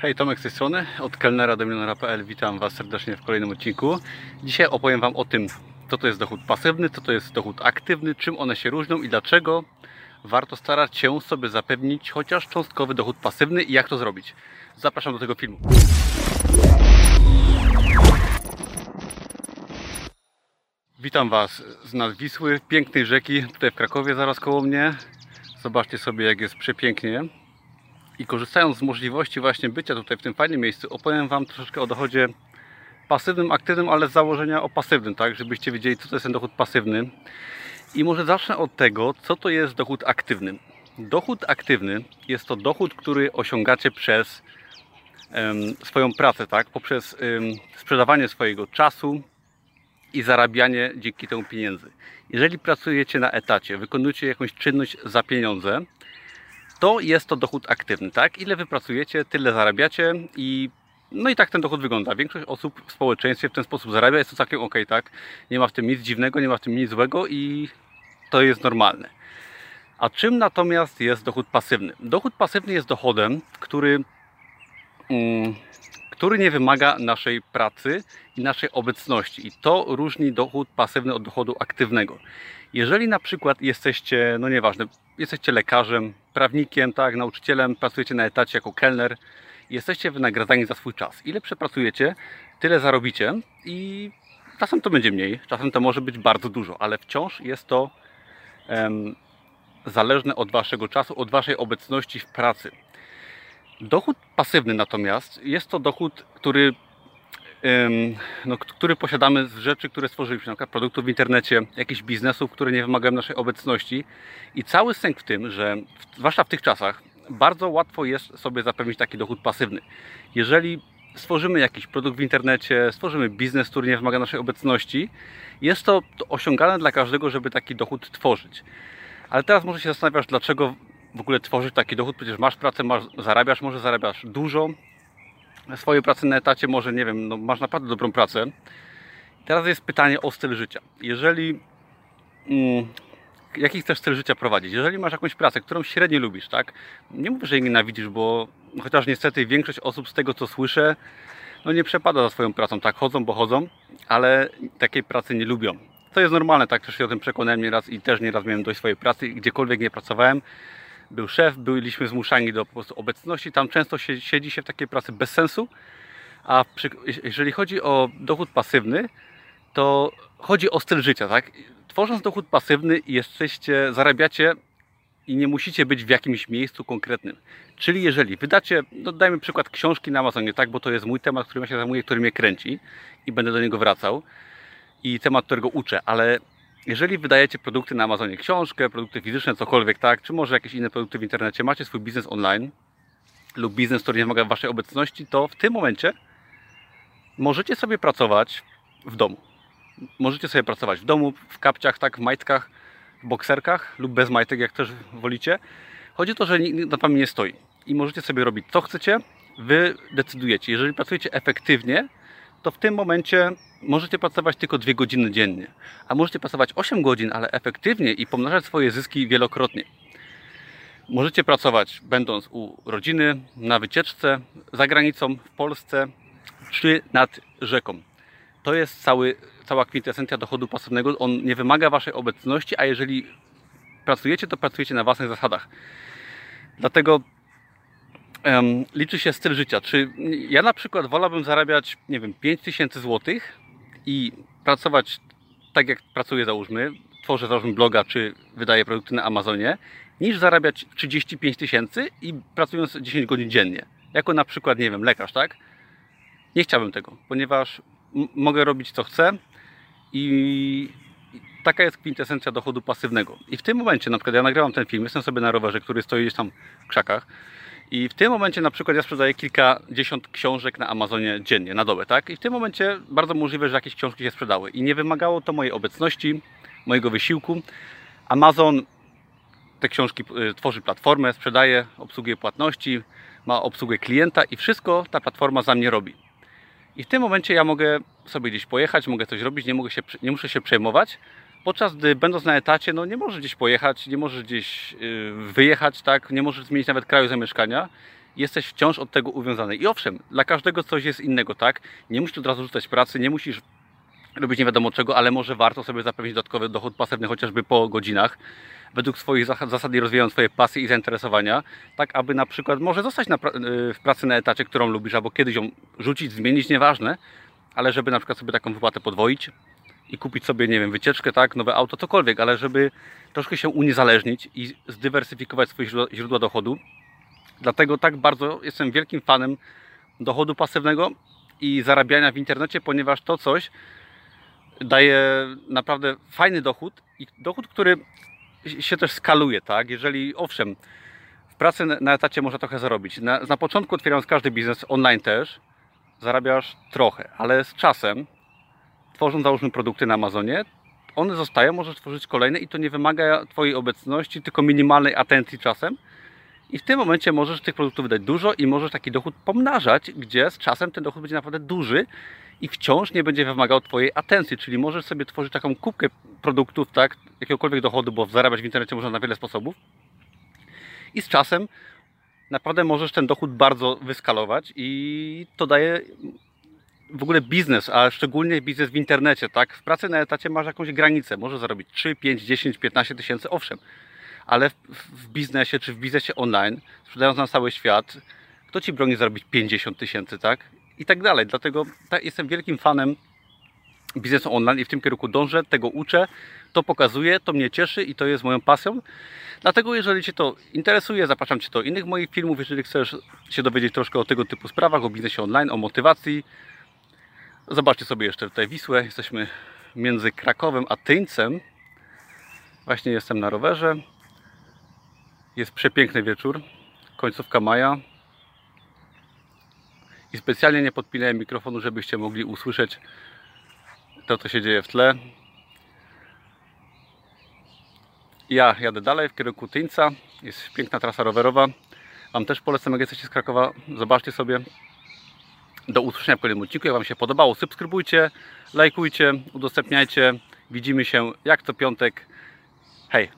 Hej, Tomek z tej strony, od kelnera do milionera.pl. Witam Was serdecznie w kolejnym odcinku. Dzisiaj opowiem Wam o tym, co to jest dochód pasywny, co to jest dochód aktywny, czym one się różnią i dlaczego warto starać się sobie zapewnić chociaż cząstkowy dochód pasywny i jak to zrobić. Zapraszam do tego filmu. Witam Was z nad Wisły, pięknej rzeki, tutaj w Krakowie zaraz koło mnie. Zobaczcie sobie jak jest przepięknie. I korzystając z możliwości właśnie bycia tutaj w tym fajnym miejscu, opowiem Wam troszeczkę o dochodzie pasywnym, aktywnym, ale z założenia o pasywnym, tak? Żebyście wiedzieli, co to jest ten dochód pasywny. I może zacznę od tego, co to jest dochód aktywny. Dochód aktywny jest to dochód, który osiągacie przez swoją pracę, tak? Poprzez sprzedawanie swojego czasu i zarabianie dzięki temu pieniędzy. Jeżeli pracujecie na etacie, wykonujecie jakąś czynność za pieniądze, to jest to dochód aktywny, tak? Ile wy pracujecie, tyle zarabiacie i no i tak ten dochód wygląda. Większość osób w społeczeństwie w ten sposób zarabia, jest to całkiem ok, tak? Nie ma w tym nic dziwnego, nie ma w tym nic złego i to jest normalne. A czym natomiast jest dochód pasywny? Dochód pasywny jest dochodem, który, mm, który nie wymaga naszej pracy i naszej obecności. I to różni dochód pasywny od dochodu aktywnego. Jeżeli na przykład jesteście, no nieważne, jesteście lekarzem, prawnikiem, tak, nauczycielem, pracujecie na etacie jako kelner, jesteście wynagradzani za swój czas. Ile przepracujecie, tyle zarobicie i czasem to będzie mniej, czasem to może być bardzo dużo, ale wciąż jest to um, zależne od waszego czasu, od waszej obecności w pracy. Dochód pasywny natomiast jest to dochód, który no, który posiadamy z rzeczy, które stworzyliśmy, na przykład produktów w internecie, jakichś biznesów, które nie wymagają naszej obecności. I cały sęk w tym, że zwłaszcza w tych czasach, bardzo łatwo jest sobie zapewnić taki dochód pasywny. Jeżeli stworzymy jakiś produkt w internecie, stworzymy biznes, który nie wymaga naszej obecności, jest to, osiągalne dla każdego, żeby taki dochód tworzyć. Ale teraz może się zastanawiasz, dlaczego w ogóle tworzyć taki dochód, przecież masz pracę, masz, zarabiasz, może zarabiasz dużo, swojej pracy na etacie, może nie wiem, no masz naprawdę dobrą pracę. Teraz jest pytanie o styl życia. Jeżeli mm, jaki chcesz styl życia prowadzić? Jeżeli masz jakąś pracę, którą średnio lubisz, tak? Nie mówię, że jej nienawidzisz, bo chociaż niestety większość osób z tego co słyszę, no nie przepada za swoją pracą, tak? Chodzą, bo chodzą, ale takiej pracy nie lubią. To jest normalne, tak? Też się o tym przekonałem nieraz i też nieraz miałem dość swojej pracy, gdziekolwiek nie pracowałem był szef, byliśmy zmuszani do po prostu obecności. Tam często się, siedzi się w takiej pracy bez sensu. A przy, jeżeli chodzi o dochód pasywny, to chodzi o styl życia, tak? Tworząc dochód pasywny, jesteście, zarabiacie i nie musicie być w jakimś miejscu konkretnym. Czyli jeżeli wydacie, no dajmy przykład książki na Amazonie, tak, bo to jest mój temat, którym ja się zajmuję, który mnie kręci i będę do niego wracał i temat, którego uczę, ale jeżeli wydajecie produkty na Amazonie, książkę, produkty fizyczne, cokolwiek, tak, czy może jakieś inne produkty w internecie, macie swój biznes online lub biznes, który nie wymaga Waszej obecności, to w tym momencie możecie sobie pracować w domu. Możecie sobie pracować w domu, w kapciach, tak, w majtkach, w bokserkach lub bez majtek, jak też wolicie. Chodzi o to, że nikt nad Wami nie stoi i możecie sobie robić co chcecie, Wy decydujecie. Jeżeli pracujecie efektywnie, to w tym momencie możecie pracować tylko 2 godziny dziennie, a możecie pracować 8 godzin, ale efektywnie i pomnażać swoje zyski wielokrotnie. Możecie pracować będąc u rodziny, na wycieczce, za granicą, w Polsce czy nad rzeką. To jest cały, cała kwintesencja dochodu pasywnego. On nie wymaga Waszej obecności, a jeżeli pracujecie, to pracujecie na własnych zasadach. Dlatego um, liczy się styl życia. Czy ja na przykład wolałbym zarabiać, nie wiem, 5000 zł i pracować tak jak pracuję, załóżmy, tworzę załóżmy bloga, czy wydaję produkty na Amazonie, niż zarabiać 35 tysięcy i pracując 10 godzin dziennie. Jako na przykład, nie wiem, lekarz, tak? Nie chciałbym tego, ponieważ mogę robić co chcę i taka jest kwintesencja dochodu pasywnego. I w tym momencie, na przykład ja nagrywam ten film, jestem sobie na rowerze, który stoi gdzieś tam w krzakach i w tym momencie na przykład ja sprzedaję kilkadziesiąt książek na Amazonie dziennie, na dobę, tak? I w tym momencie bardzo możliwe, że jakieś książki się sprzedały. I nie wymagało to mojej obecności, mojego wysiłku. Amazon te książki y, tworzy platformę, sprzedaje, obsługuje płatności, ma obsługę klienta i wszystko ta platforma za mnie robi. I w tym momencie ja mogę sobie gdzieś pojechać, mogę coś robić, nie, mogę się, nie muszę się przejmować, podczas gdy będąc na etacie, no nie możesz gdzieś pojechać, nie możesz gdzieś y, wyjechać, tak, nie możesz zmienić nawet kraju zamieszkania jesteś wciąż od tego uwiązany. I owszem, dla każdego coś jest innego, tak? Nie musisz od razu rzucać pracy, nie musisz robić nie wiadomo czego, ale może warto sobie zapewnić dodatkowy dochód pasywny chociażby po godzinach, według swoich zasad i rozwijając swoje pasje i zainteresowania, tak aby na przykład może zostać na pra- y, w pracy na etacie, którą lubisz, albo kiedyś ją rzucić, zmienić, nieważne, ale żeby na przykład sobie taką wypłatę podwoić i kupić sobie, nie wiem, wycieczkę, tak, nowe auto, cokolwiek, ale żeby troszkę się uniezależnić i zdywersyfikować swoje źródła, źródła dochodu. Dlatego tak bardzo jestem wielkim fanem dochodu pasywnego i zarabiania w internecie, ponieważ to coś daje naprawdę fajny dochód i dochód, który się też skaluje, tak? Jeżeli owszem, w pracy na- etacie można trochę zarobić. Na, na początku otwierając każdy biznes online też zarabiasz trochę, ale z czasem tworząc załóżmy produkty na Amazonie, one zostają, możesz tworzyć kolejne i to nie wymaga Twojej obecności, tylko minimalnej atencji czasem. I w tym momencie możesz tych produktów wydać dużo i możesz taki dochód pomnażać, gdzie z czasem ten dochód będzie naprawdę duży i wciąż nie będzie wymagał Twojej atencji, czyli możesz sobie tworzyć taką kubkę produktów, tak, jakiegokolwiek dochodu, bo zarabiać w internecie można na wiele sposobów. I z czasem naprawdę możesz ten dochód bardzo wyskalować i to daje w ogóle biznes, a szczególnie biznes w internecie, tak? W pracy na etacie masz jakąś granicę, możesz zarobić 3, 5, 10, 15 tysięcy, owszem, ale w, w biznesie czy w biznesie online, sprzedając na cały świat, kto ci broni zarobić 50 tysięcy, tak? I tak dalej. Dlatego tak, jestem wielkim fanem biznesu online i w tym kierunku dążę, tego uczę, to pokazuję, to mnie cieszy i to jest moją pasją. Dlatego jeżeli Cię to interesuje, zapraszam Cię do innych moich filmów, jeżeli chcesz się dowiedzieć troszkę o tego typu sprawach, o biznesie online, o motywacji. Zobaczcie sobie jeszcze tutaj Wisłę. Jesteśmy między Krakowem a Tyńcem. Właśnie jestem na rowerze. Jest przepiękny wieczór, końcówka maja. I specjalnie nie podpinałem mikrofonu, żebyście mogli usłyszeć to, co się dzieje w tle. Ja jadę dalej w kierunku Tyńca. Jest piękna trasa rowerowa. Wam też polecam, jak jesteście z Krakowa. Zobaczcie sobie. Do usłyszenia w kolejnym odcinku. Jak Wam się podobało, subskrybujcie, lajkujcie, udostępniajcie. Widzimy się jak co piątek. Hej!